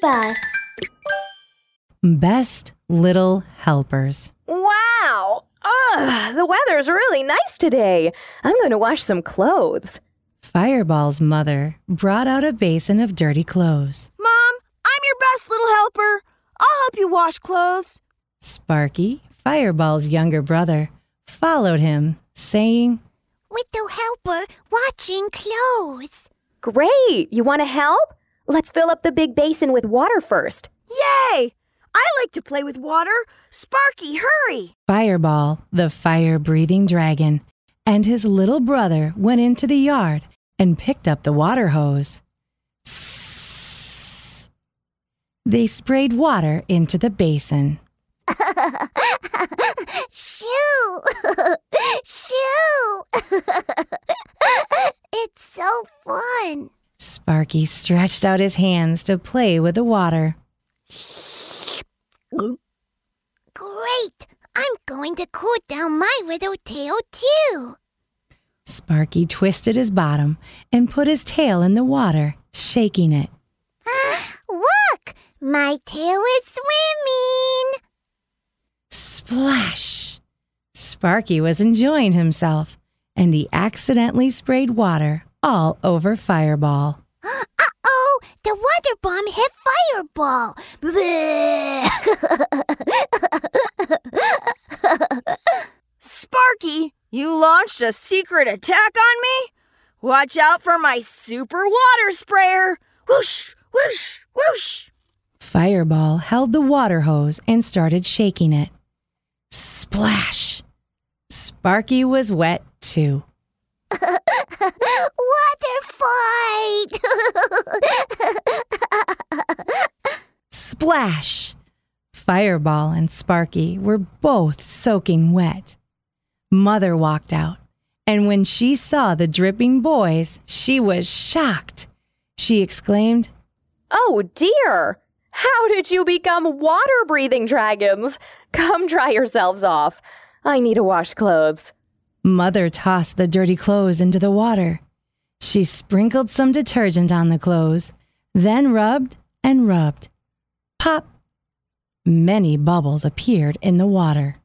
bus. Best Little Helpers. Wow! Ugh, the weather's really nice today. I'm going to wash some clothes. Fireball's mother brought out a basin of dirty clothes. Mom, I'm your best little helper. I'll help you wash clothes. Sparky, Fireball's younger brother, followed him, saying, With the helper washing clothes. Great! You want to help? Let's fill up the big basin with water first. Yay! I like to play with water. Sparky, hurry! Fireball, the fire breathing dragon, and his little brother went into the yard and picked up the water hose. Sss. They sprayed water into the basin. Shoo! Shoo! Sparky stretched out his hands to play with the water. Great! I'm going to cool down my little tail too. Sparky twisted his bottom and put his tail in the water, shaking it. Ah, look! My tail is swimming. Splash! Sparky was enjoying himself, and he accidentally sprayed water all over Fireball. Uh-oh! The water bomb hit Fireball. Sparky, you launched a secret attack on me? Watch out for my super water sprayer. Whoosh, whoosh, whoosh. Fireball held the water hose and started shaking it. Splash! Sparky was wet too. water fight! Splash! Fireball and Sparky were both soaking wet. Mother walked out, and when she saw the dripping boys, she was shocked. She exclaimed, Oh dear! How did you become water breathing dragons? Come dry yourselves off. I need to wash clothes. Mother tossed the dirty clothes into the water. She sprinkled some detergent on the clothes, then rubbed and rubbed. Pop! Many bubbles appeared in the water.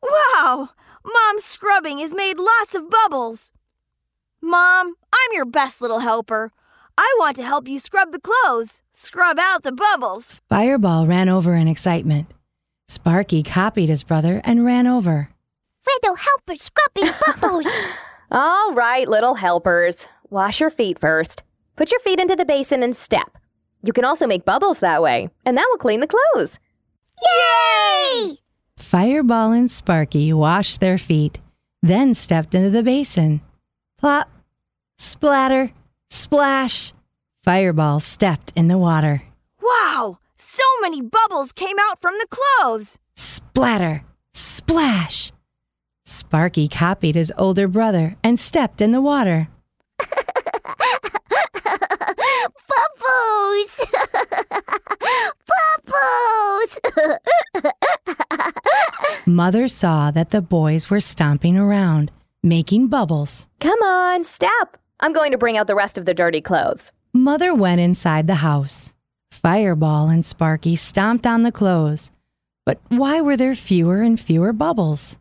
Wow! Mom's scrubbing has made lots of bubbles. Mom, I'm your best little helper. I want to help you scrub the clothes, scrub out the bubbles. Fireball ran over in excitement. Sparky copied his brother and ran over. Little helper scrubbing bubbles. All right, little helpers. Wash your feet first. Put your feet into the basin and step. You can also make bubbles that way, and that will clean the clothes. Yay! Fireball and Sparky washed their feet, then stepped into the basin. Plop, splatter, splash. Fireball stepped in the water. Wow! So many bubbles came out from the clothes. Splatter, splash. Sparky copied his older brother and stepped in the water. Bubbles! Bubbles! Mother saw that the boys were stomping around, making bubbles. Come on, step. I'm going to bring out the rest of the dirty clothes. Mother went inside the house. Fireball and Sparky stomped on the clothes. But why were there fewer and fewer bubbles?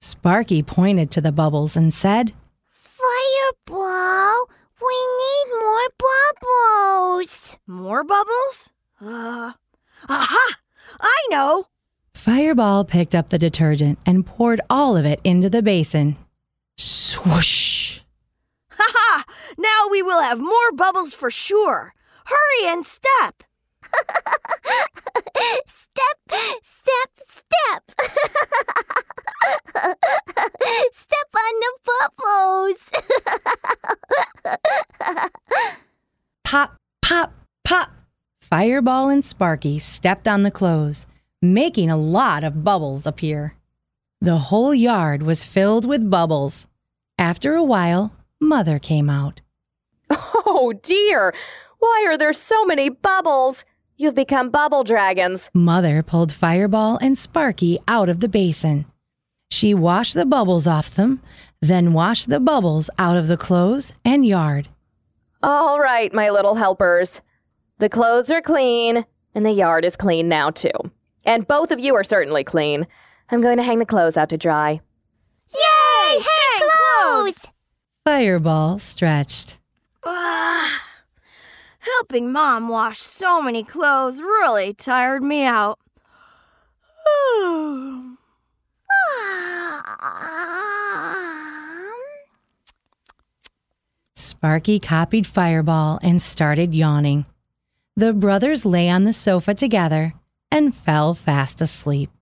Sparky pointed to the bubbles and said, Fireball, we need more bubbles. More bubbles? Uh. Aha! I know! Fireball picked up the detergent and poured all of it into the basin. Swoosh! Ha ha! Now we will have more bubbles for sure. Hurry and step! Step, step, step. step on the bubbles. Pop, pop, pop! Fireball and Sparky stepped on the clothes, making a lot of bubbles appear. The whole yard was filled with bubbles. After a while, Mother came out. Oh dear! Why are there so many bubbles? You've become bubble dragons. Mother pulled Fireball and Sparky out of the basin. She washed the bubbles off them, then washed the bubbles out of the clothes and yard. All right, my little helpers. The clothes are clean, and the yard is clean now, too. And both of you are certainly clean. I'm going to hang the clothes out to dry. Yay! Hang clothes! Fireball stretched. Ah, helping Mom wash so many clothes really tired me out. Um, Sparky copied Fireball and started yawning. The brothers lay on the sofa together and fell fast asleep.